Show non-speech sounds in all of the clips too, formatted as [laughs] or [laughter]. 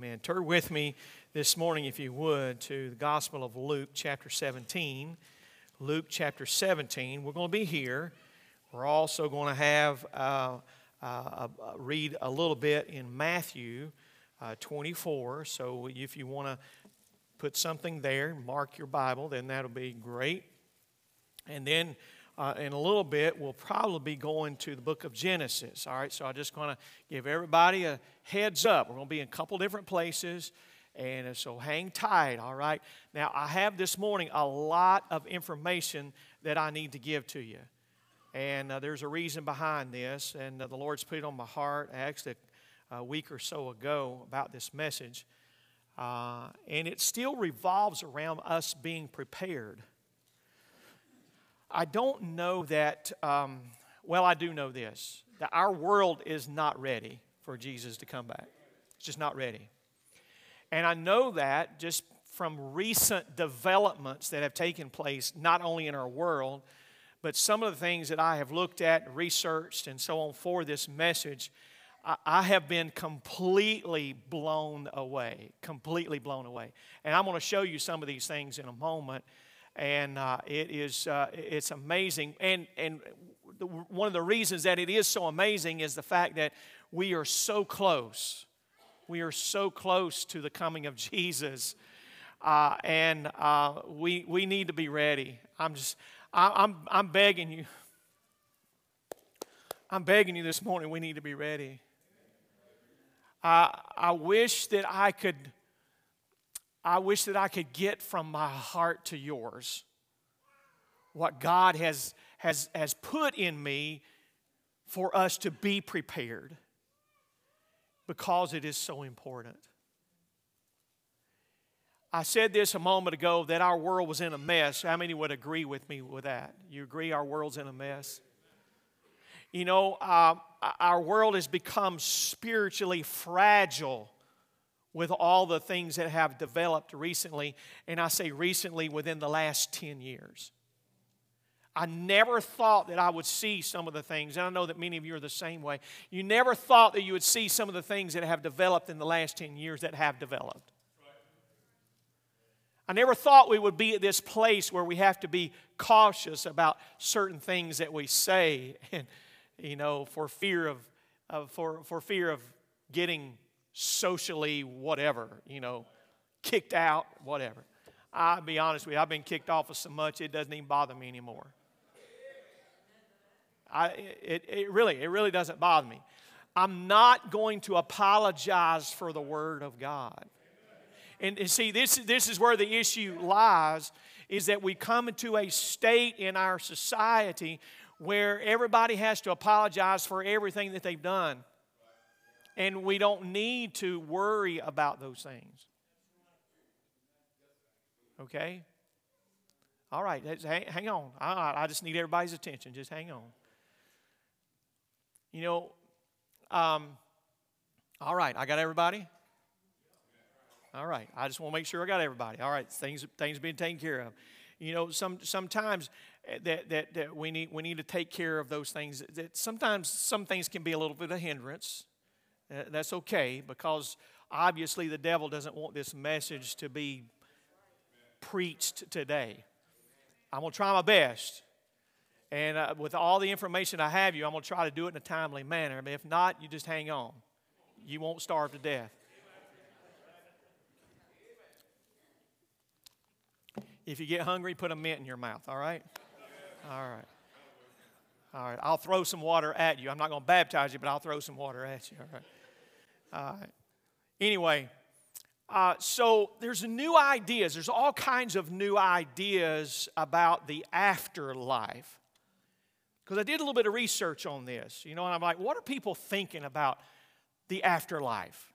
Man, turn with me this morning, if you would, to the Gospel of Luke, chapter 17. Luke, chapter 17. We're going to be here. We're also going to have uh, uh, read a little bit in Matthew uh, 24. So if you want to put something there, mark your Bible, then that'll be great. And then uh, in a little bit, we'll probably be going to the book of Genesis. All right, so I just want to give everybody a heads up. We're going to be in a couple different places, and so hang tight. All right. Now, I have this morning a lot of information that I need to give to you, and uh, there's a reason behind this, and uh, the Lord's put it on my heart I actually a week or so ago about this message, uh, and it still revolves around us being prepared. I don't know that, um, well, I do know this that our world is not ready for Jesus to come back. It's just not ready. And I know that just from recent developments that have taken place, not only in our world, but some of the things that I have looked at, researched, and so on for this message, I have been completely blown away. Completely blown away. And I'm going to show you some of these things in a moment and uh, it is uh, it's amazing. And and the, one of the reasons that it is so amazing is the fact that we are so close. We are so close to the coming of [laughs] Jesus, uh, and uh, we we need to be ready. I'm just I, I'm I'm begging you. I'm begging you this morning. We need to be ready. I wish that I could I wish that I could get from my heart to yours what God has, has, has put in me for us to be prepared because it is so important. I said this a moment ago that our world was in a mess. How many would agree with me with that? You agree our world's in a mess? You know, uh, our world has become spiritually fragile with all the things that have developed recently, and I say recently within the last 10 years. I never thought that I would see some of the things, and I know that many of you are the same way. You never thought that you would see some of the things that have developed in the last 10 years that have developed. I never thought we would be at this place where we have to be cautious about certain things that we say, [laughs] and you know, for fear of, of for, for fear of getting socially whatever, you know, kicked out, whatever. I'll be honest with you, I've been kicked off of so much it doesn't even bother me anymore. I, it, it really, it really doesn't bother me. I'm not going to apologize for the Word of God. And, and see, this, this is where the issue lies is that we come into a state in our society where everybody has to apologize for everything that they've done. And we don't need to worry about those things. Okay? All right, hang on. I just need everybody's attention. Just hang on. You know, um, all right, I got everybody? All right, I just want to make sure I got everybody. All right, things, things being taken care of. You know, some, sometimes eh, that, that, that we, need, we need to take care of those things. That sometimes some things can be a little bit of hindrance. Uh, that's okay because obviously the devil doesn't want this message to be preached today. I'm going to try my best. And uh, with all the information I have you, I'm going to try to do it in a timely manner. But if not, you just hang on. You won't starve to death. If you get hungry, put a mint in your mouth, all right? All right. All right. I'll throw some water at you. I'm not going to baptize you, but I'll throw some water at you, all right? Uh, anyway, uh, so there's new ideas. There's all kinds of new ideas about the afterlife. Because I did a little bit of research on this, you know, and I'm like, what are people thinking about the afterlife?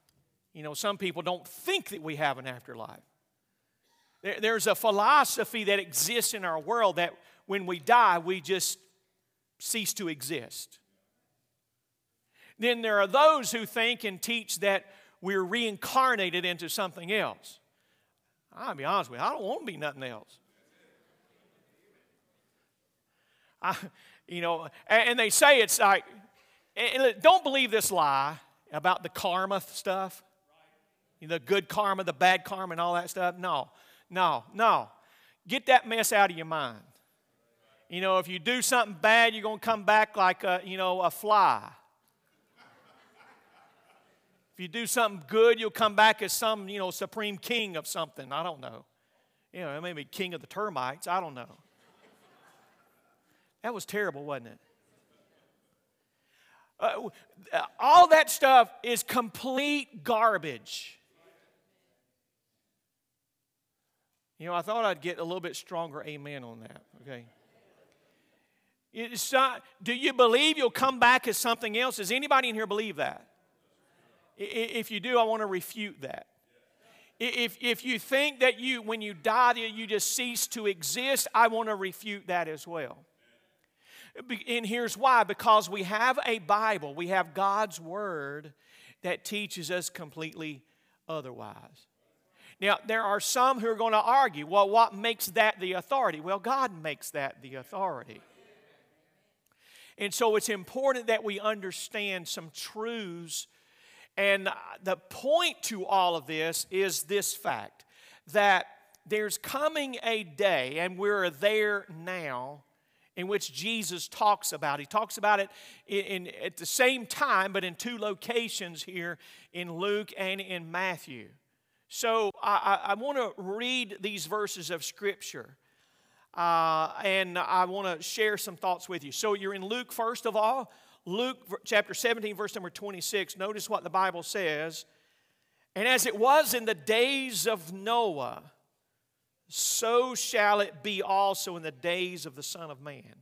You know, some people don't think that we have an afterlife. There, there's a philosophy that exists in our world that when we die, we just cease to exist. Then there are those who think and teach that we're reincarnated into something else. I'll be honest with you, I don't want to be nothing else. I, you know, and they say it's like, don't believe this lie about the karma stuff. The good karma, the bad karma, and all that stuff. No, no, no. Get that mess out of your mind. You know, if you do something bad, you're going to come back like a, you know, a fly. If you do something good, you'll come back as some, you know, supreme king of something. I don't know. You know, maybe king of the termites. I don't know. That was terrible, wasn't it? Uh, all that stuff is complete garbage. You know, I thought I'd get a little bit stronger amen on that, okay? It's not, do you believe you'll come back as something else? Does anybody in here believe that? If you do, I want to refute that. If, if you think that you, when you die, you just cease to exist, I want to refute that as well. And here's why because we have a Bible, we have God's Word that teaches us completely otherwise. Now, there are some who are going to argue, well, what makes that the authority? Well, God makes that the authority. And so it's important that we understand some truths. And the point to all of this is this fact that there's coming a day, and we're there now, in which Jesus talks about. He talks about it in, in, at the same time, but in two locations here in Luke and in Matthew. So I, I want to read these verses of Scripture. Uh, and I want to share some thoughts with you. So you're in Luke, first of all. Luke chapter 17, verse number 26. Notice what the Bible says. And as it was in the days of Noah, so shall it be also in the days of the Son of Man.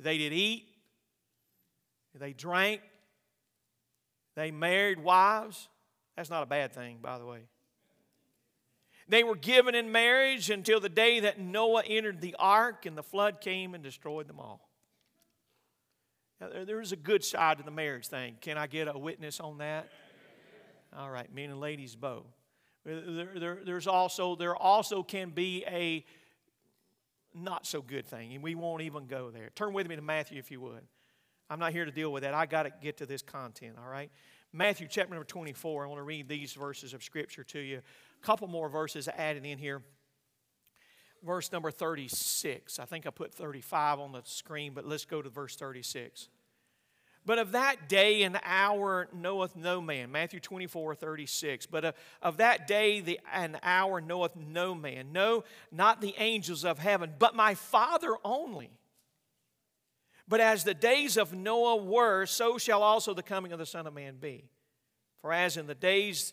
They did eat, they drank, they married wives. That's not a bad thing, by the way. They were given in marriage until the day that Noah entered the ark and the flood came and destroyed them all. Now, there's a good side to the marriage thing. Can I get a witness on that? All right, men and ladies both. There, there, there's also, there also can be a not so good thing, and we won't even go there. Turn with me to Matthew if you would. I'm not here to deal with that. I got to get to this content, all right? Matthew chapter number 24. I want to read these verses of Scripture to you. A couple more verses added in here. Verse number 36. I think I put 35 on the screen, but let's go to verse 36. But of that day and hour knoweth no man. Matthew 24, 36. But of, of that day the, and hour knoweth no man. No, not the angels of heaven, but my Father only. But as the days of Noah were, so shall also the coming of the Son of Man be. For as in the days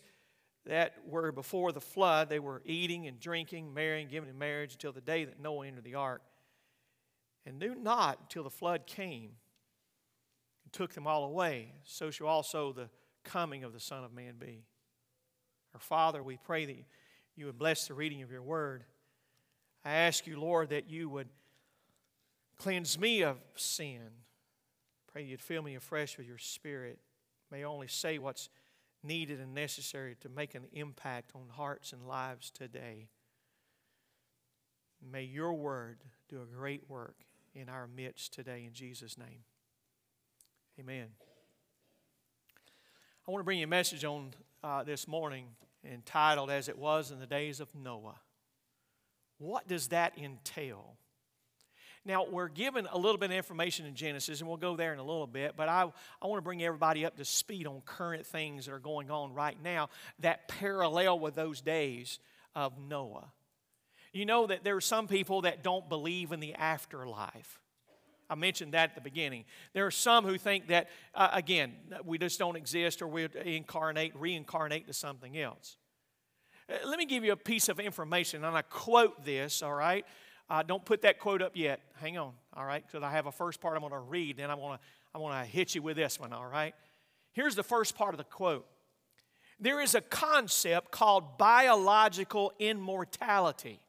that were before the flood, they were eating and drinking, marrying, giving in marriage until the day that Noah entered the ark, and knew not until the flood came took them all away, so shall also the coming of the Son of Man be. Our Father, we pray that you would bless the reading of your word. I ask you, Lord, that you would cleanse me of sin. Pray you'd fill me afresh with your spirit. May I only say what's needed and necessary to make an impact on hearts and lives today. May your word do a great work in our midst today in Jesus' name. Amen. I want to bring you a message on uh, this morning entitled As It Was in the Days of Noah. What does that entail? Now, we're given a little bit of information in Genesis, and we'll go there in a little bit, but I, I want to bring everybody up to speed on current things that are going on right now that parallel with those days of Noah. You know that there are some people that don't believe in the afterlife. I mentioned that at the beginning. There are some who think that, uh, again, we just don't exist or we incarnate, reincarnate to something else. Uh, let me give you a piece of information, and I quote this, all right? Uh, don't put that quote up yet. Hang on, all right? Because I have a first part I'm going to read, and I want to I want to hit you with this one, all right? Here's the first part of the quote. There is a concept called biological immortality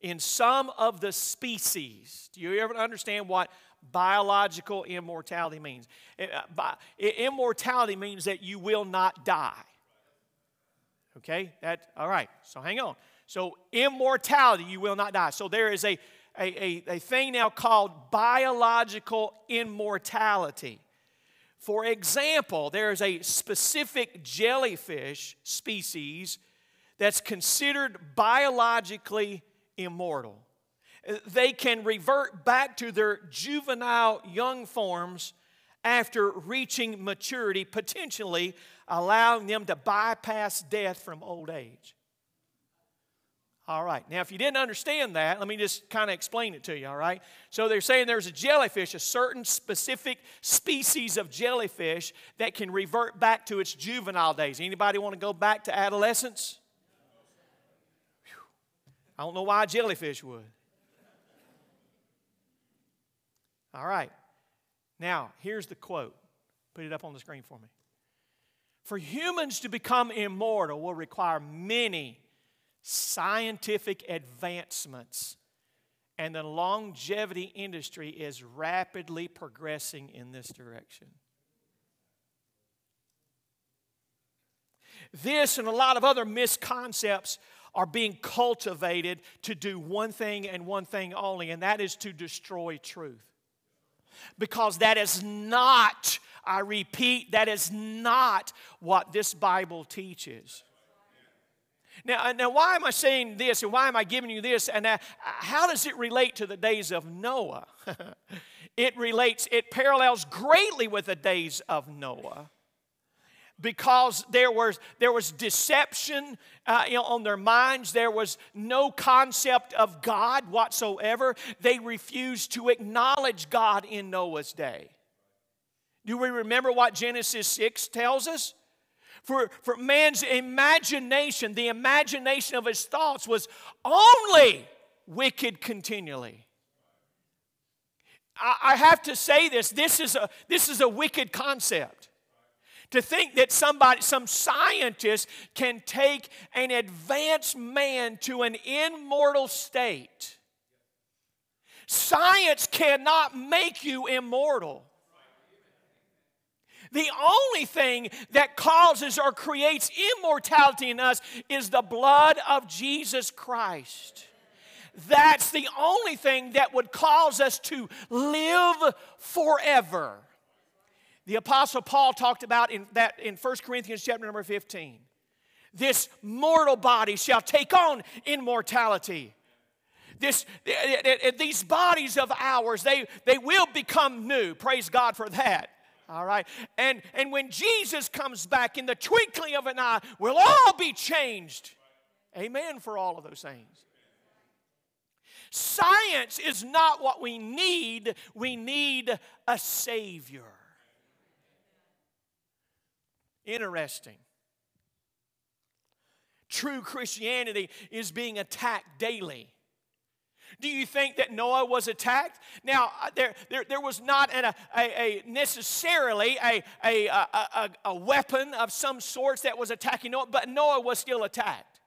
in some of the species. Do you ever understand what biological immortality means? Uh, immortality means that you will not die. Okay? That all right. So hang on. So immortality, you will not die. So there is a, a, a, a thing now called biological immortality. For example, there is a specific jellyfish species that's considered biologically immortal. They can revert back to their juvenile young forms after reaching maturity, potentially allowing them to bypass death from old age. All right. Now, if you didn't understand that, let me just kind of explain it to you, all right? So they're saying there's a jellyfish, a certain specific species of jellyfish that can revert back to its juvenile days. Anybody want to go back to adolescence? I don't know why jellyfish would. All right. Now, here's the quote. Put it up on the screen for me. For humans to become immortal will require many scientific advancements, and the longevity industry is rapidly progressing in this direction. This and a lot of other misconcepts are being cultivated to do one thing and one thing only, and that is to destroy truth. Because that is not, I repeat, that is not what this Bible teaches. Now, uh, now, why am I saying this and why am I giving you this? And uh, how does it relate to the days of Noah? [laughs] it relates, it parallels greatly with the days of Noah because there was, there was deception uh, you know, on their minds. There was no concept of God whatsoever. They refused to acknowledge God in Noah's day. Do we remember what Genesis 6 tells us? For, for man's imagination, the imagination of his thoughts was only wicked continually. I, I have to say this this is, a, this is a wicked concept. To think that somebody, some scientist can take an advanced man to an immortal state. Science cannot make you immortal. The only thing that causes or creates immortality in us is the blood of Jesus Christ. That's the only thing that would cause us to live forever. The apostle Paul talked about in that in 1 Corinthians chapter number 15. This mortal body shall take on immortality. This, eh, eh, eh, these bodies of ours, they, they will become new. Praise God for that. All right. And, and when Jesus comes back in the twinkling of an eye, we'll all be changed. Amen for all of those things. Science is not what we need, we need a Savior. Interesting. True Christianity is being attacked daily. Do you think that Noah was attacked? Now, uh, there, there, there was not an, a, a, necessarily a, a, a, a weapon of some sorts that was attacking Noah, but Noah was still attacked.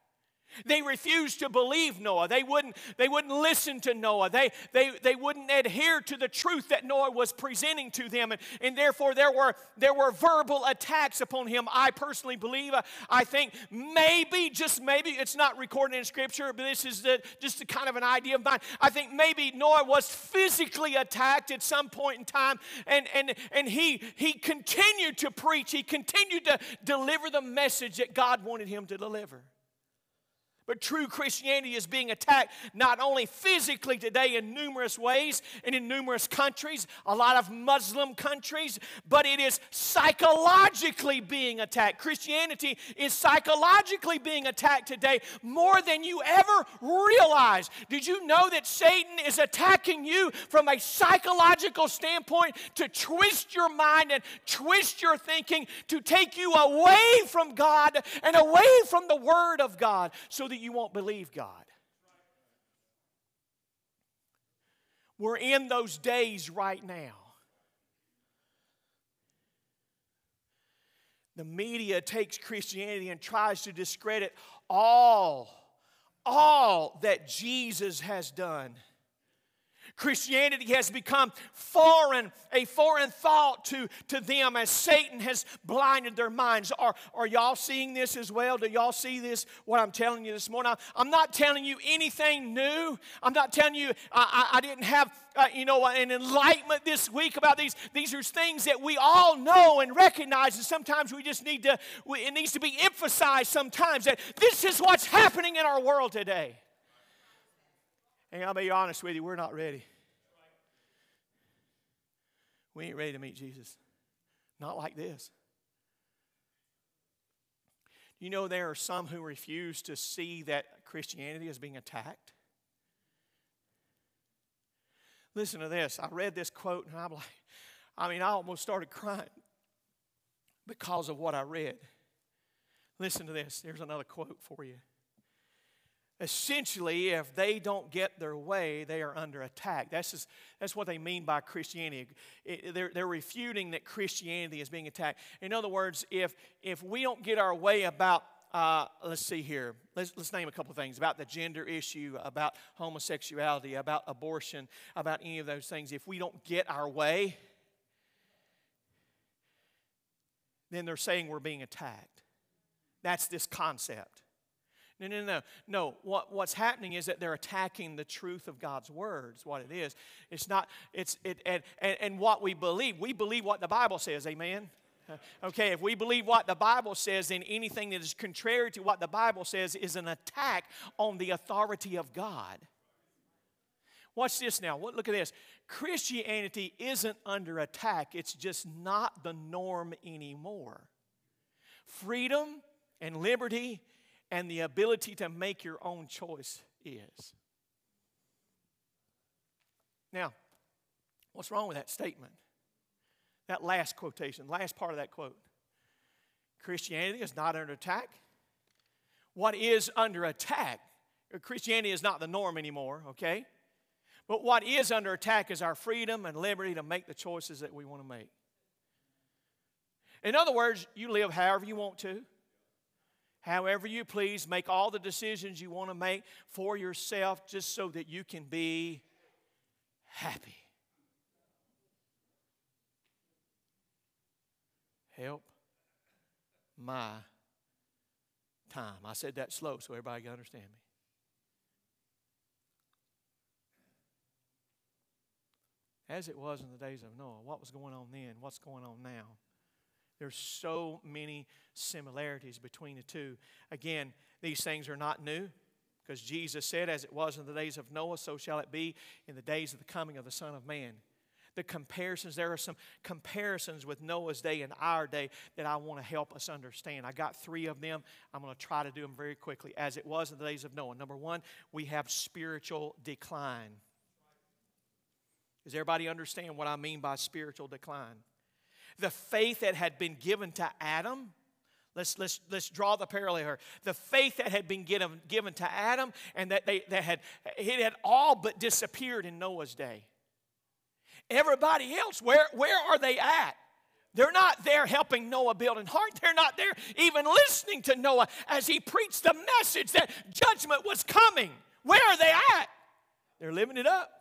They refused to believe Noah. They wouldn't, they wouldn't listen to Noah. They, they, they wouldn't adhere to the truth that Noah was presenting to them. And, and therefore, there were, there were verbal attacks upon him. I personally believe, uh, I think maybe, just maybe, it's not recorded in Scripture, but this is the, just a kind of an idea of mine. I think maybe Noah was physically attacked at some point in time, and, and, and he, he continued to preach, he continued to deliver the message that God wanted him to deliver. But true Christianity is being attacked not only physically today in numerous ways and in numerous countries, a lot of Muslim countries, but it is psychologically being attacked. Christianity is psychologically being attacked today more than you ever realize. Did you know that Satan is attacking you from a psychological standpoint to twist your mind and twist your thinking, to take you away from God and away from the Word of God so that you won't believe God. We're in those days right now. The media takes Christianity and tries to discredit all, all that Jesus has done. Christianity has become foreign, a foreign thought to, to them as Satan has blinded their minds. Are, are y'all seeing this as well? Do y'all see this, what I'm telling you this morning? I'm not telling you anything new. I'm not telling you I, I, I didn't have, uh, you know, an enlightenment this week about these. These are things that we all know and recognize, and sometimes we just need to, it needs to be emphasized sometimes that this is what's happening in our world today. And I'll be honest with you, we're not ready. We ain't ready to meet Jesus. Not like this. You know, there are some who refuse to see that Christianity is being attacked. Listen to this. I read this quote and I'm like, I mean, I almost started crying because of what I read. Listen to this. There's another quote for you essentially, if they don't get their way, they are under attack. That's, just, that's what they mean by Christianity. It, they're, they're refuting that Christianity is being attacked. In other words, if, if we don't get our way about, uh, let's see here, let's, let's name a couple of things about the gender issue, about homosexuality, about abortion, about any of those things. If we don't get our way, then they're saying we're being attacked. That's this concept. No, no, no. No, what, what's happening is that they're attacking the truth of God's word, is what it is. It's not, it's, it, and, and, and what we believe. We believe what the Bible says, amen? [laughs] Okay, if we believe what the Bible says, then anything that is contrary to what the Bible says is an attack on the authority of God. Watch this now. Look at this. Christianity isn't under attack, it's just not the norm anymore. Freedom and liberty and the ability to make your own choice is. Now, what's wrong with that statement? That last quotation, last part of that quote. Christianity is not under attack. What is under attack? Christianity is not the norm anymore, okay? But what is under attack is our freedom and liberty to make the choices that we want to make. In other words, you live however you want to however you please, make all the decisions you want to make for yourself just so that you can be happy. Help my time. I said that slow so everybody can understand me. As it was in the days of Noah, what was going on then? What's going on now? There's so many similarities between the two. Again, these things are not new because Jesus said, As it was in the days of Noah, so shall it be in the days of the coming of the Son of Man. The comparisons, there are some comparisons with Noah's day and our day that I want to help us understand. I got three of them. I'm going to try to do them very quickly. As it was in the days of Noah. Number one, we have spiritual decline. Does everybody understand what I mean by spiritual decline? The faith that had been given to Adam, Let's, let's, let's draw the parallel here. The faith that had been given, given to Adam and that, they, that had, it had all but disappeared in Noah's day. Everybody else, where, where are they at? They're not there helping Noah build an ark. They're not there even listening to Noah as he preached the message that judgment was coming. Where are they at? They're living it up.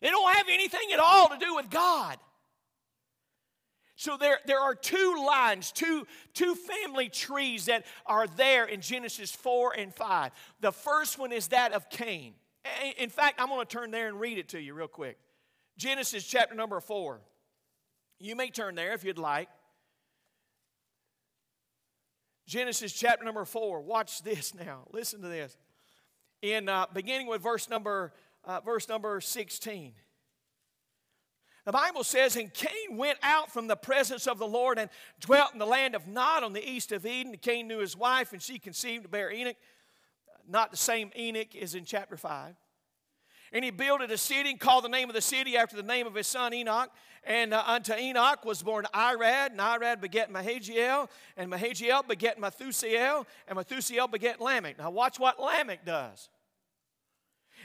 They don't have anything at all to do with God. So there, there are two lines, two, two family trees that are there in Genesis 4 and 5. The first one is that of Cain. In fact, I'm going to turn there and read it to you real quick. Genesis chapter number 4. You may turn there if you'd like. Genesis chapter number 4. Watch this [laughs] now. Listen to this. In uh, beginning with verse number uh, verse number 16. The Bible says, And Cain went out from the presence of the Lord and dwelt in the land of Nod on the east of Eden. Cain knew his wife, and she conceived to bear Enoch. Not the same Enoch as in chapter 5. And he builded a city and called the name of the city after the name of his son Enoch. And uh, unto Enoch was born Irad, and Irad begat Mahaziel, and Mahaziel begat Methusael, and Methusael begat Lamech. Now watch what Lamech does.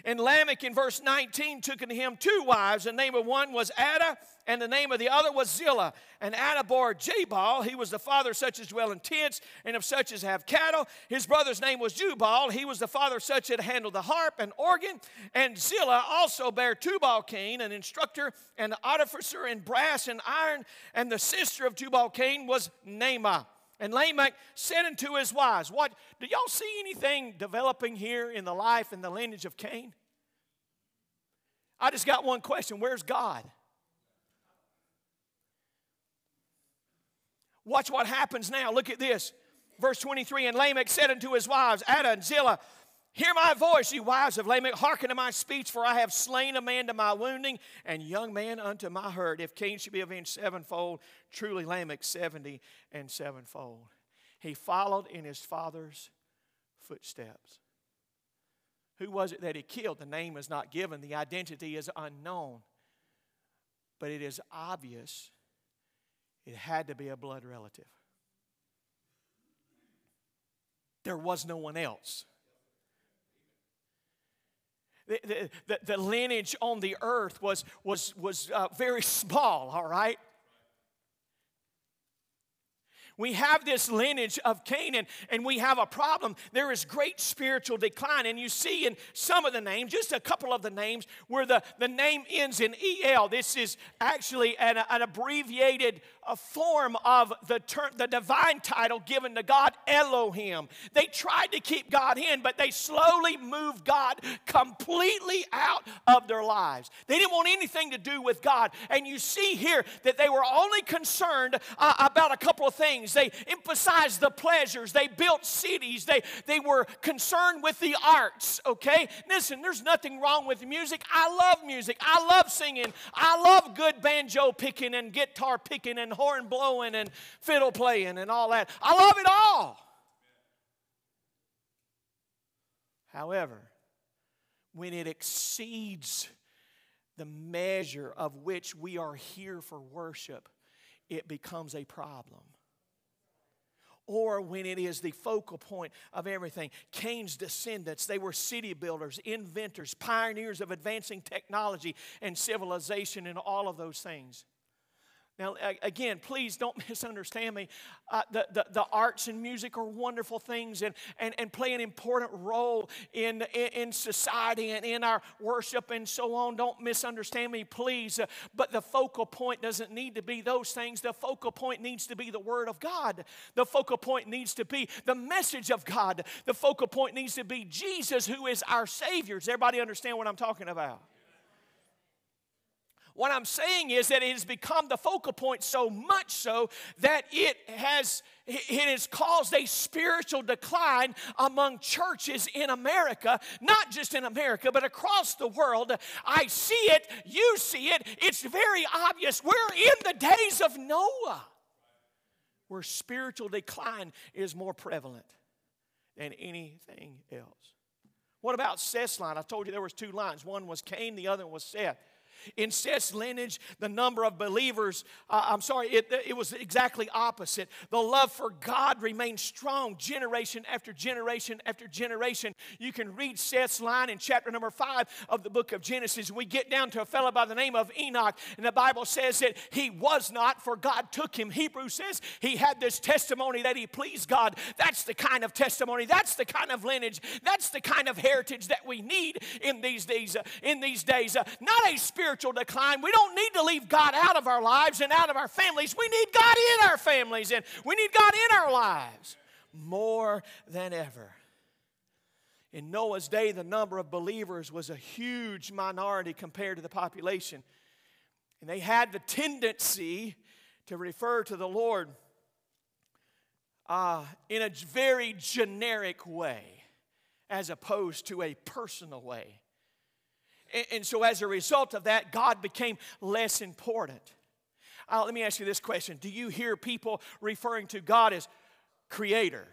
And Lamech in verse 19 took unto him two wives. The name of one was Adah, and the name of the other was Zillah. And Adah bore Jabal. He was the father of such as dwell in tents, and of such as have cattle. His brother's name was Jubal. He was the father of such that handled the harp and organ. And Zillah also bare Tubal Cain, an instructor and artificer in brass and iron. And the sister of Tubal Cain was Naamah. And Lamech said unto his wives, What do y'all see anything developing here in the life and the lineage of Cain? I just got one question where's God? Watch what happens now. Look at this. Verse 23 And Lamech said unto his wives, Adah and Zillah, Hear my voice, you wives of Lamech. Hearken to my speech, for I have slain a man to my wounding, and young man unto my hurt. If Cain should be avenged sevenfold, truly Lamech seventy and sevenfold. He followed in his father's footsteps. Who was it that he killed? The name is not given, the identity is unknown. But it is obvious it had to be a blood relative. There was no one else. The, the, the, lineage on the earth was, was, was uh, very small, all right? We have this lineage of Canaan, and we have a problem. There is great spiritual decline. And you see in some of the names, just a couple of the names, where the, the name ends in EL. This is actually an, an abbreviated a form of the, term, the divine title given to God, Elohim. They tried to keep God in, but they slowly moved God completely out of their lives. They didn't want anything to do with God. And you see here that they were only concerned uh, about a couple of things things. They emphasized the pleasures. They built cities. They, they were concerned with the arts, okay? Listen, there's nothing wrong with music. I love music. I love singing. I love good banjo picking and guitar picking and horn blowing and fiddle playing and all that. I love it all. However, when it exceeds the measure of which we are here for worship, it becomes a problem or when it is the focal point of everything. Cain's descendants, they were city builders, inventors, pioneers of advancing technology and civilization and all of those things. Now, again, please don't [laughs] misunderstand me. Uh, the, the, the, arts and music are wonderful things and, and, and play an important role in, in, in society and in our worship and so on. Don't misunderstand me, please. Uh, but the focal point doesn't need to be those things. The focal point needs to be the Word of God. The focal point needs to be the message of God. The focal point needs to be Jesus, who is our Savior. Does everybody understand what I'm talking about? What I'm saying is that it has become the focal point so much so that it has it has caused a spiritual decline among churches in America, not just in America, but across the world. I see it, you see it, it's very obvious. We're in the days of Noah, where spiritual decline is more prevalent than anything else. What about Seth's line? I told you there was two lines. One was Cain, the other was Seth. In Seth's lineage, the number of believers, uh, I'm sorry, it, it was exactly opposite. The love for God remained strong generation after generation after generation. You can read Seth's line in chapter number five of the book of Genesis. We get down to a fellow by the name of Enoch, and the Bible says that he was not, for God took him. Hebrew says he had this testimony that he pleased God. That's the kind of testimony, that's the kind of lineage, that's the kind of heritage that we need in these days. Uh, in these days, uh, not a spirit spiritual decline, we don't need to leave God out of our lives and out of our families. We need God in our families and we need God in our lives more than ever. In Noah's day, the number of believers was a huge minority compared to the population. And they had the tendency to refer to the Lord uh, in a very generic way as opposed to a personal way. And so, as a result of that, God became less important. Uh, let me ask you this question Do you hear people referring to God as creator?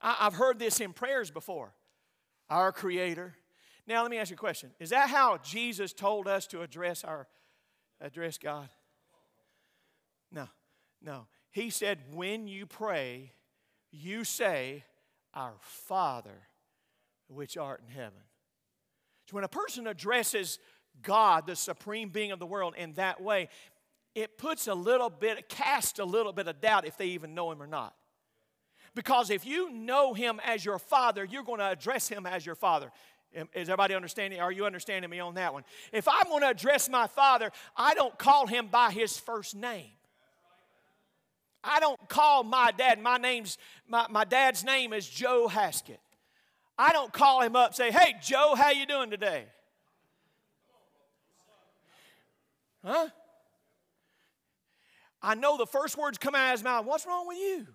I, I've heard this in prayers before. Our creator. Now, let me ask you a question Is that how Jesus told us to address, our, address God? No, no. He said, when you pray, you say, Our Father which art in heaven. So when a person addresses God, the supreme being of the world, in that way, it puts a little bit, casts a little bit of doubt if they even know him or not. Because if you know him as your father, you're going to address him as your father. Is everybody understanding? Are you understanding me on that one? If I'm going to address my father, I don't call him by his first name. I don't call my dad, my name's my, my dad's name is Joe Haskett. I don't call him up say, "Hey Joe, how you doing today?" Huh? I know the first words come out of his mouth, "What's wrong with you?"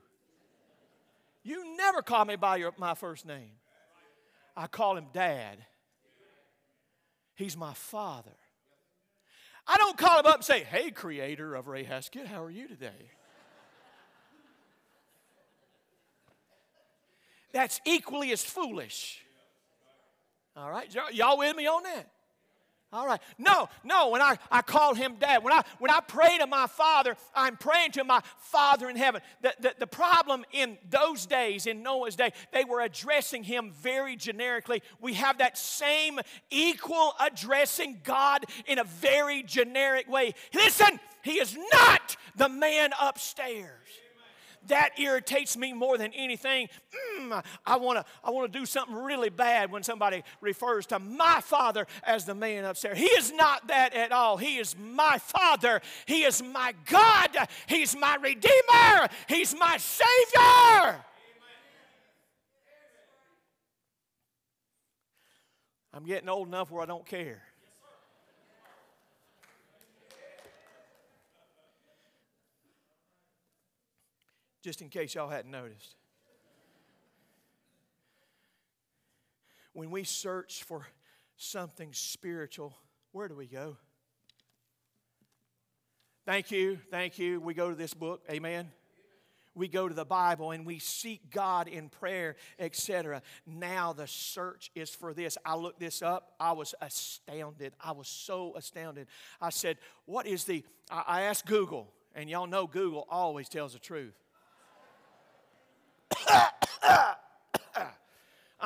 You never call me by your, my first name. I call him dad. He's my father. I don't call him up and say, Hey, creator of Ray Haskett, how are you today? That's equally as foolish. All right, y'all with me on that? All right. No, no, when I, I call him dad, when I, when I pray to my father, I'm praying to my father in heaven. The, the, the problem in those days, in Noah's day, they were addressing him very generically. We have that same equal addressing God in a very generic way. Listen, he is not the man upstairs that irritates me more than anything. Mm, I want to I want to do something really bad when somebody refers to my father as the man upstairs. He is not that at all. He is my father. He is my God. He's my redeemer. He's my savior. I'm getting old enough where I don't care. Just in case y'all hadn't noticed. When we search for something spiritual, where do we go? Thank you, thank you. We go to this book, amen. We go to the Bible and we seek God in prayer, etc. Now the search is for this. I looked this up. I was astounded. I was so astounded. I said, What is the. I asked Google, and y'all know Google always tells the truth.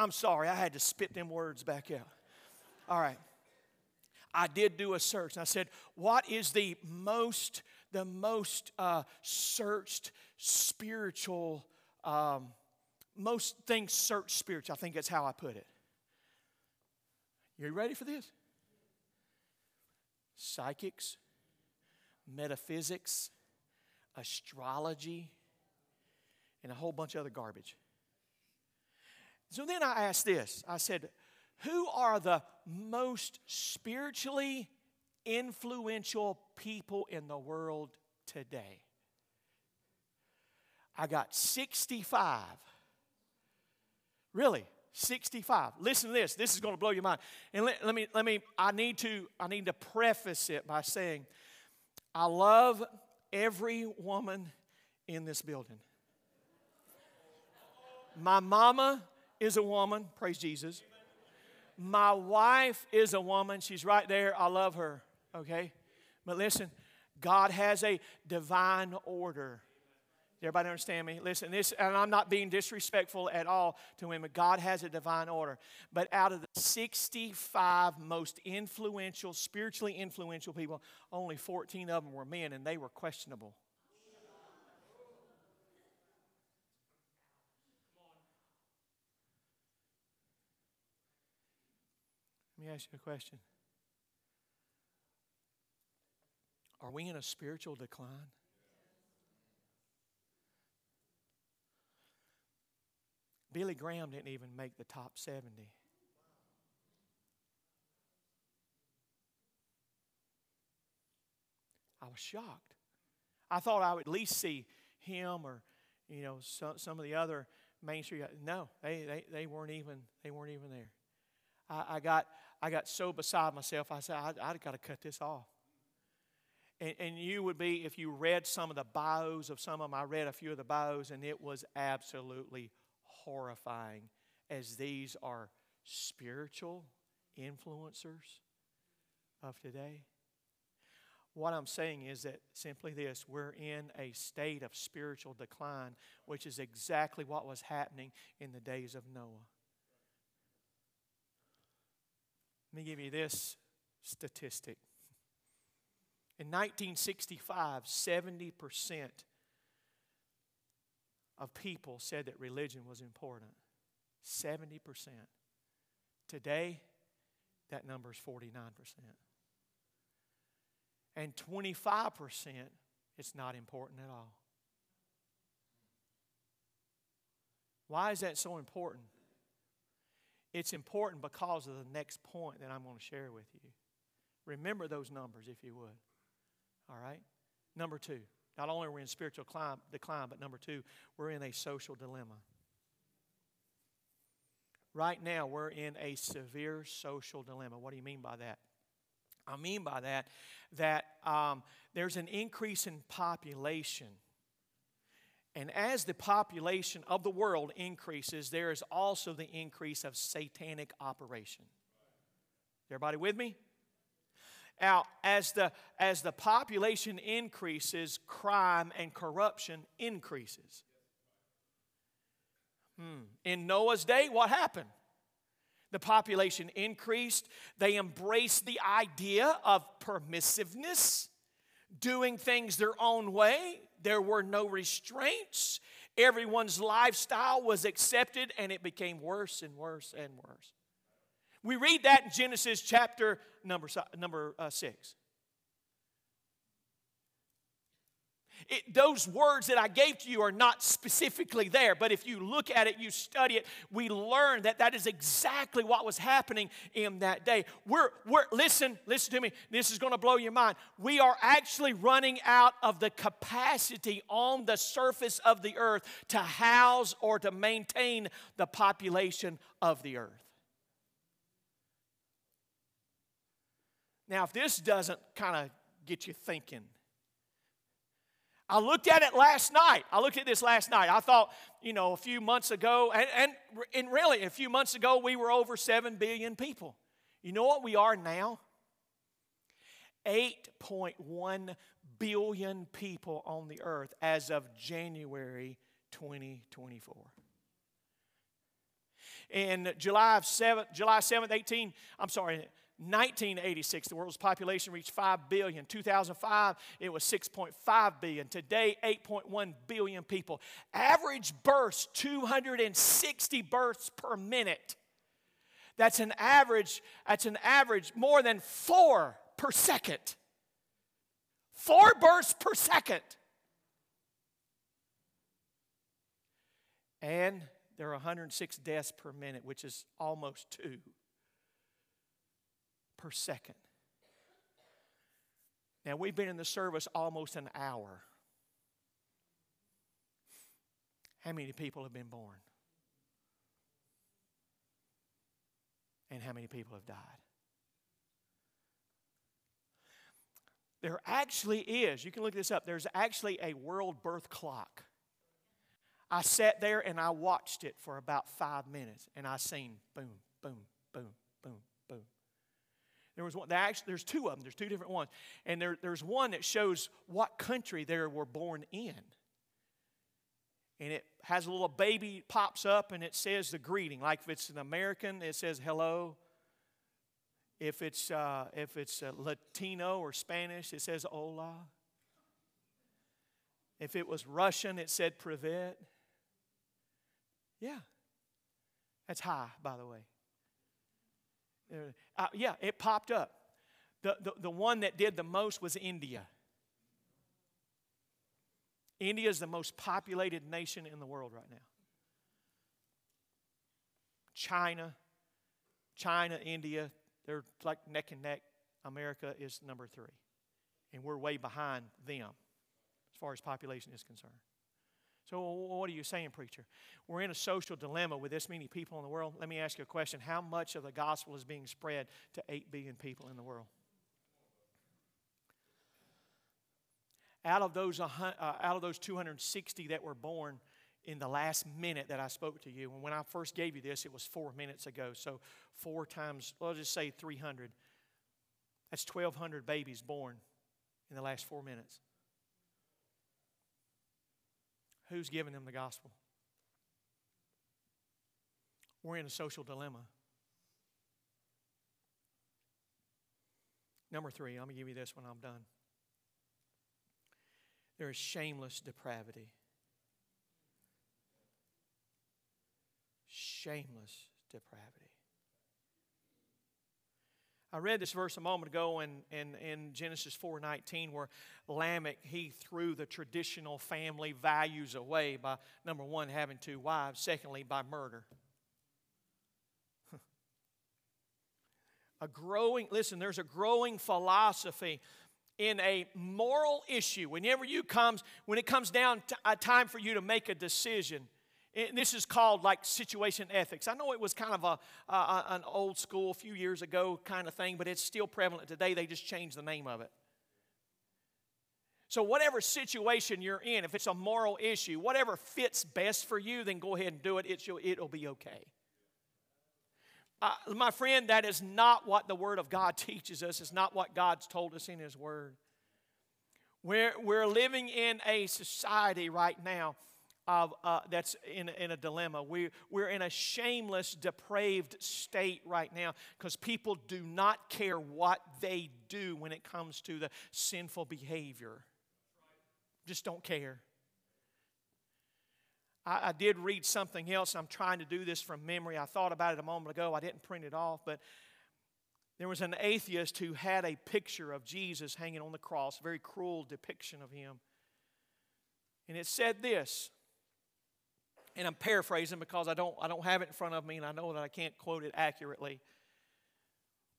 I'm sorry, I had to spit them words back out. All right. I did do a search. I said, what is the most, the most uh, searched spiritual, um, most things searched spiritual? I think that's how I put it. You ready for this? Psychics, metaphysics, astrology, and a whole bunch of other garbage. So then I asked this I said, Who are the most spiritually influential people in the world today? I got 65. Really, 65. Listen to this. This is going to blow your mind. And let, let, me, let me, I need to, I need to preface it by saying, I love every woman in this building. My mama is a woman. Praise Jesus. My wife is a woman. She's right there. I love her. Okay? But listen, God has a divine order. Everybody understand me? Listen, this, and I'm not being disrespectful at all to women. God has a divine order. But out of the 65 most influential, spiritually influential people, only 14 of them were men, and they were questionable. Let me ask you a question. Are we in a spiritual decline? Billy Graham didn't even make the top 70. I was shocked. I thought I would at least see him or, you know, some, some of the other mainstream. No, they, they, they weren't even they weren't even there. I, I got I got so beside myself, I said, I, got to cut this off. And, and, you would be, if you read some of the bios of some of them, I read a few of the bios, and it was absolutely horrifying as these are spiritual influencers of today. What I'm saying is that simply this we're in a state of spiritual decline, which is exactly what was happening in the days of Noah. Let me give you this statistic. In 1965, 70% of people said that religion was important. 70%. Today, that number is 49%. And 25%, it's not important at all. Why is that so important? It's important because of the next point that I'm going to share with you. Remember those numbers if you would. All right? Number two, not only are we in spiritual climb, decline, but number two, we're in a social dilemma. Right now, we're in a severe social dilemma. What do you mean by that? I mean by that that um, there's an increase in population. And as the population of the world increases, there is also the increase of satanic operation. Everybody with me? Now, as the, as the population increases, crime and corruption increases. Hmm. In Noah's day, what happened? The population increased. They embraced the idea of permissiveness, doing things their own way. There were no restraints. Everyone's lifestyle was accepted, and it became worse and worse and worse. We read that in Genesis chapter number, number uh, 6. It, those words that I gave to you are not specifically there, but if you look at it, you study it, we learn that that is exactly what was happening in that day. We're, we're listen, listen to me. This is going to blow your mind. We are actually running out of the capacity on the surface of the earth to house or to maintain the population of the earth. Now, if this doesn't kind of get you thinking, I looked at it last night. I looked at this last night. I thought, you know, a few months ago, and, and, and really, a few months ago, we were over 7 billion people. You know what we are now? 8.1 billion people on the earth as of January 2024. In July 7th, July 7th, 18, I'm sorry, 1986, the world's population reached 5 billion. 2005, it was 6.5 billion. Today, 8.1 billion people. Average births, 260 births per minute. That's an average, that's an average more than four per second. Four births per second. And there are 106 deaths per minute, which is almost two per second. Now, we've been in the service almost an hour. How many people have been born? And how many people have died? There actually is, you can look this up, there's actually a world birth clock. I sat there and I watched it for about five minutes and I seen boom, boom, boom, boom, boom. There was one, there's two of them, there's two different ones. And there, there's one that shows what country they were born in. And it has a little baby pops up and it says the greeting. Like if it's an American, it says hello. If it's, uh, if it's Latino or Spanish, it says hola. If it was Russian, it said privet. Yeah. That's high, by the way. Uh, yeah, it popped up. The, the, the one that did the most was India. India is the most populated nation in the world right now. China, China, India, they're like neck and neck. America is number three. And we're way behind them as far as population is concerned. So, what are you saying, preacher? We're in a social dilemma with this many people in the world. Let me ask you a question How much of the gospel is being spread to 8 billion people in the world? Out of those, uh, out of those 260 that were born in the last minute that I spoke to you, and when I first gave you this, it was four minutes ago. So, four times, let's just say 300. That's 1,200 babies born in the last four minutes. Who's giving them the gospel? We're in a social dilemma. Number three, I'm going to give you this when I'm done. There is shameless depravity. Shameless depravity. I read this verse a moment ago in, in, in Genesis 4.19 where Lamech, he threw the traditional family values away by, number one, having two wives, secondly, by murder. [laughs] a growing, listen, there's a growing philosophy in a moral issue. Whenever you comes, when it comes down to a time for you to make a decision, and this is called like situation ethics. I know it was kind of a, an old school, a few years ago kind of thing, but it's still prevalent today. They just changed the name of it. So, whatever situation you're in, if it's a moral issue, whatever fits best for you, then go ahead and do it. It shall, it'll be okay. Uh, my friend, that is not what the Word of God [laughs] teaches us. It's not what God's told us in His Word. We're, we're living in a society right now of, uh, that's in, in a dilemma. We, we're in a shameless, depraved state right now because people do not care what they do when it comes to the sinful behavior. Just don't care. I, I did read something else. I'm trying to do this from memory. I thought about it a moment ago. I didn't print it off, but there was an atheist who had a picture of Jesus hanging on the cross, a very cruel depiction of him. And it said this and I'm paraphrasing because I don't, I don't have it in front of me and I know that I can't quote it accurately.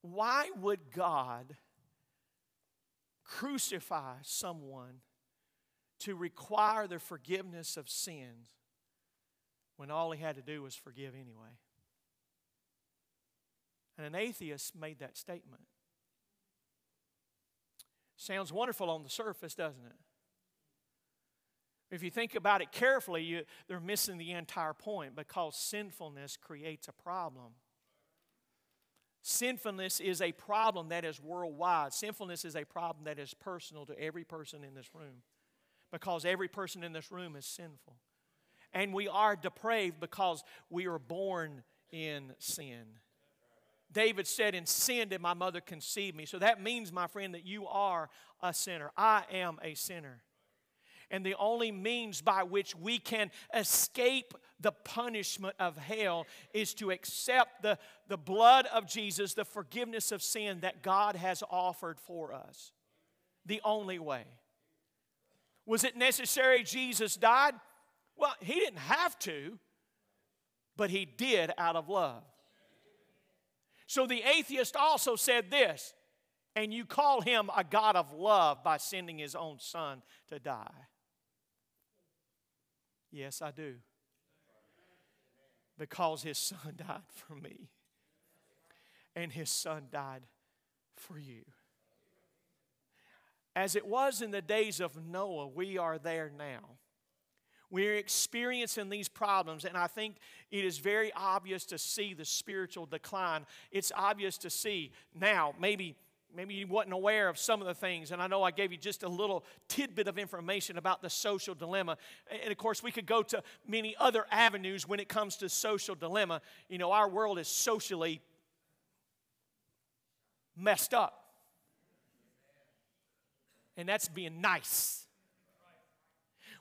Why would God crucify someone to require the forgiveness of sins when all he had to do was forgive anyway? And an atheist made that statement. Sounds wonderful on the surface, doesn't it? If you think about it carefully, you, they're missing the entire point because sinfulness creates a problem. Sinfulness is a problem that is worldwide. Sinfulness is a problem that is personal to every person in this room because every person in this room is sinful. And we are depraved because we are born in sin. David said, In sin did my mother conceive me. So that means, my friend, that you are a sinner. I am a sinner. And the only means by which we can escape the punishment of hell is to accept the, the blood of Jesus, the forgiveness of sin that God has offered for us. The only way. Was it necessary Jesus died? Well, he didn't have to, but he did out of love. So the atheist also said this, and you call him a God of love by sending his own son to die. Yes, I do. Because his son [laughs] died for me. And his son died for you. As it was in the days of Noah, we are there now. We're experiencing these problems, and I think it is very obvious to see the spiritual decline. It's obvious to see now, maybe maybe you wasn't aware of some of the things and i know i gave you just a little tidbit of information about the social dilemma. And of course we could go to many other avenues when it comes to social dilemma. You know our world is socially messed up. And that's being nice.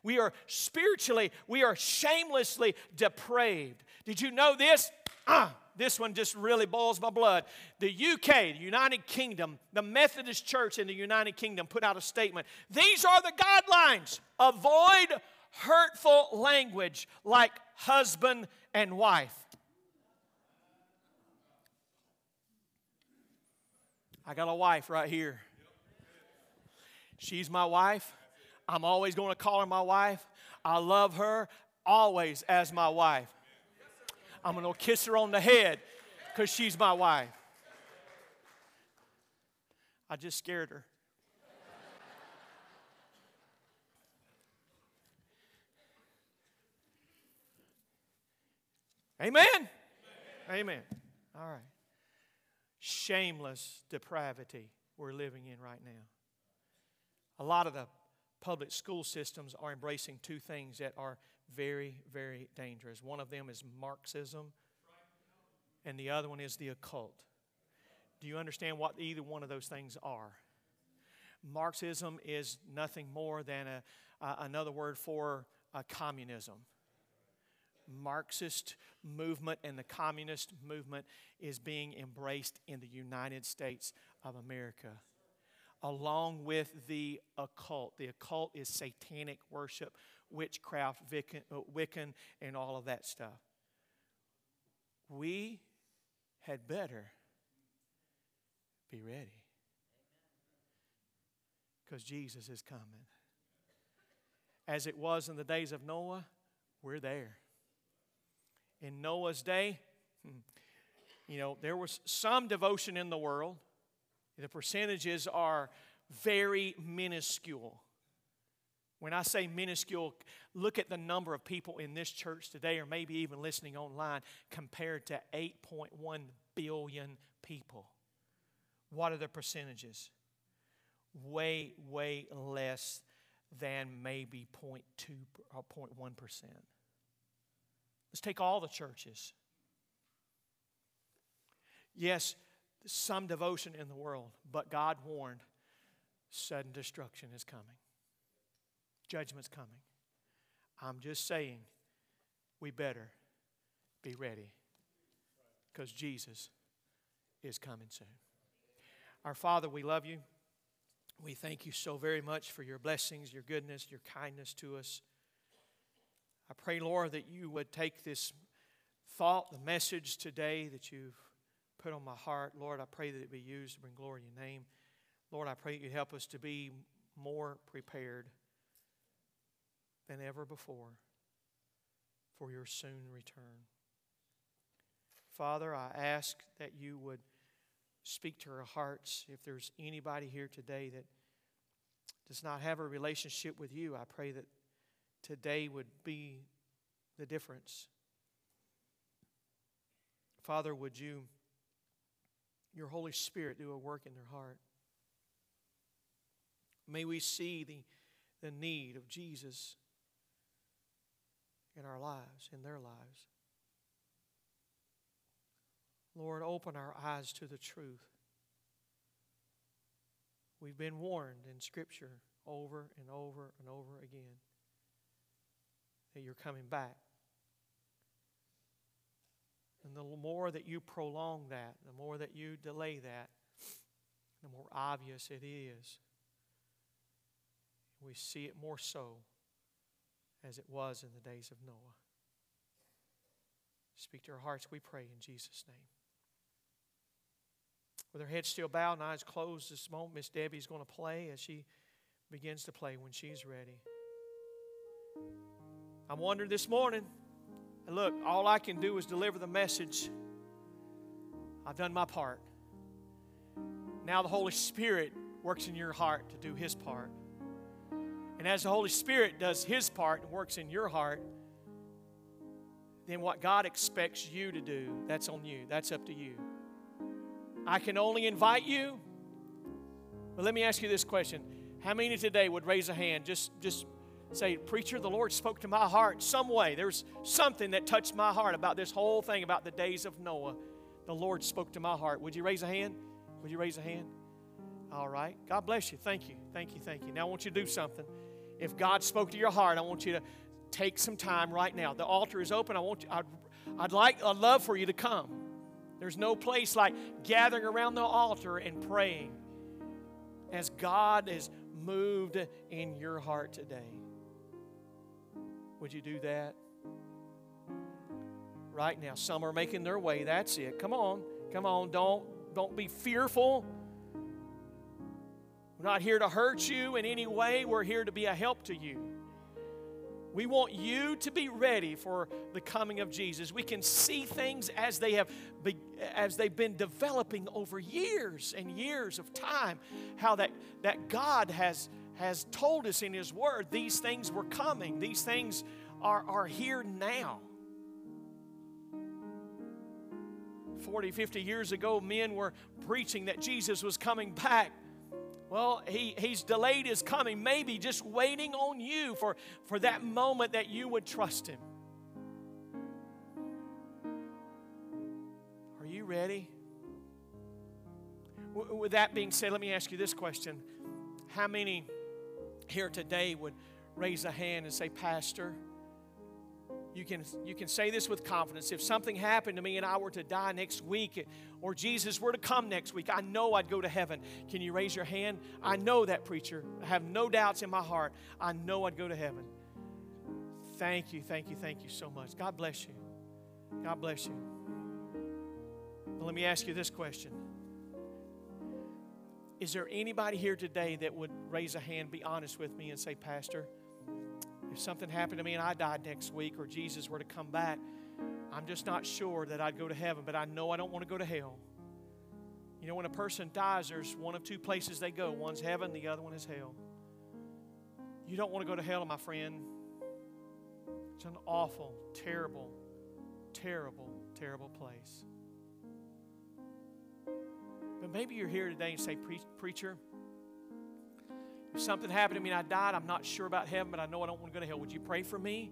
We are spiritually we are shamelessly depraved. Did you know this? Ah this one just really boils my blood. The UK, the United Kingdom, the Methodist Church in the United Kingdom put out a statement. These are the guidelines. Avoid hurtful language like husband and wife. I got a wife right here. She's my wife. I'm always going to call her my wife. I love her always as my wife. I'm going to kiss her on the head because she's my wife. I just scared her. Amen? Amen? Amen. All right. Shameless depravity we're living in right now. A lot of the public school systems are embracing two things that are very, very dangerous. One of them is Marxism, and the other one is the occult. Do you understand what either one of those things are? Marxism is nothing more than a, uh, another word for uh, communism. Marxist movement and the communist movement is being embraced in the United States of America, along with the occult. The occult is satanic worship, witchcraft, Wiccan, uh, and all of that stuff. We had better be ready because Jesus is coming. As it was in the days of Noah, we're there. In Noah's day, hmm, you know, there was some devotion in the world. The percentages are very minuscule. When I say minuscule, look at the number of people in this church today, or maybe even listening online, compared to 8.1 billion people. What are the percentages? Way, way less than maybe 0.2 uh, or 0.1%. Let's take all the churches. Yes, some devotion in the world, but God warned sudden destruction is coming, judgment's coming. I'm just saying we better be ready because Jesus is coming soon. Our Father, we love you. We thank you so very much for your blessings, your goodness, your kindness to us. I pray, Lord, that you would take this thought, the message today that you've put on my heart. Lord, I pray that it be used to bring glory to your name. Lord, I pray that you help us to be more prepared than ever before for your soon return. Father, I ask that you would speak to our hearts. If there's anybody here today that does not have a relationship with you, I pray that today would be the difference. Father, would you, your Holy Spirit, do a work in their heart? May we see the, the need of Jesus in our lives, in their lives. Lord, open our eyes to the truth. We've been warned in Scripture over and over and over again that you're coming back. And the more that you prolong that, the more that you delay that, the more obvious it is. We see it more so as it was in the days of Noah. Speak to our hearts, we pray in Jesus' name. With her head still bowed and eyes closed this moment, Miss Debbie's going to play as she begins to play when she's ready. I'm wondering this morning, and look, all I can do is deliver the message. I've done my part. Now the Holy Spirit works in your heart to do His part. And as the Holy Spirit does His part and works in your heart, then what God expects you to do, that's on you. That's up to you. I can only invite you. But let me ask you this question. How many today would raise a hand? Just, just say, Preacher, the Lord spoke to my heart some way. There's something that touched my heart about this whole thing about the days of Noah. The Lord spoke to my heart. Would you raise a hand? Would you raise a hand? All right. God bless you. Thank you. Thank you. Thank you. Now I want you to do something. If God spoke to your heart, I want you to take some time right now. The altar is open. I want you, I'd, I'd like, I'd love for you to come. There's no place like gathering around the altar and praying as God is moved in your heart today. Would you do that? Right now, some are making their way. That's it. Come on. Come on. Don't, don't be fearful. We're not here to hurt you in any way. We're here to be a help to you. We want you to be ready for the coming of Jesus. We can see things as they have be, as they've been developing over years and years of time, how that, that God has, has told us in His Word these things were coming, these things are, are here now. 40, 50 years ago, men were preaching that Jesus was coming back. Well, he, he's delayed his coming, maybe just waiting on you for, for that moment that you would trust him. Are you ready? W- with that being said, let me ask you this question How many here today would raise a hand and say, Pastor, you can, you can say this with confidence. If something happened to me and I were to die next week, or Jesus were to come next week, I know I'd go to heaven. Can you raise your hand? I know that, preacher. I have no doubts in my heart. I know I'd go to heaven. Thank you, thank you, thank you so much. God bless you. God bless you. Let me ask you this question Is there anybody here today that would raise a hand, be honest with me, and say, Pastor, if something happened to me and I died next week or Jesus were to come back, I'm just not sure that I'd go to heaven, but I know I don't want to go to hell. You know, when a person dies, there's one of two places they go one's heaven, the other one is hell. You don't want to go to hell, my friend. It's an awful, terrible, terrible, terrible place. But maybe you're here today and say, Preacher, if something happened to me and I died, I'm not sure about heaven, but I know I don't want to go to hell. Would you pray for me?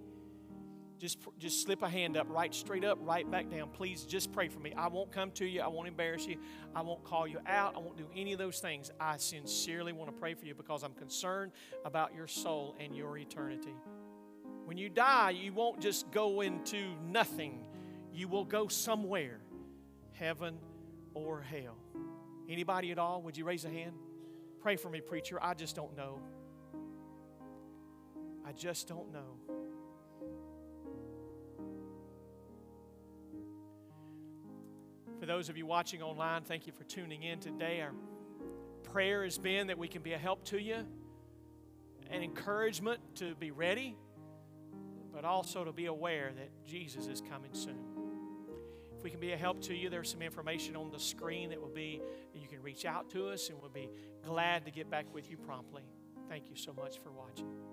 Just, just slip a hand up, right straight up, right back down. Please just pray for me. I won't come to you. I won't embarrass you. I won't call you out. I won't do any of those things. I sincerely want to pray for you because I'm concerned about your soul and your eternity. When you die, you won't just go into nothing, you will go somewhere heaven or hell. Anybody at all? Would you raise a hand? Pray for me, preacher. I just don't know. I just don't know. For those of you watching online, thank you for tuning in today. Our prayer has been that we can be a help to you, an encouragement to be ready, but also to be aware that Jesus is coming soon. If we can be a help to you, there's some information on the screen that will be, you can reach out to us and we'll be glad to get back with you promptly. Thank you so much for watching.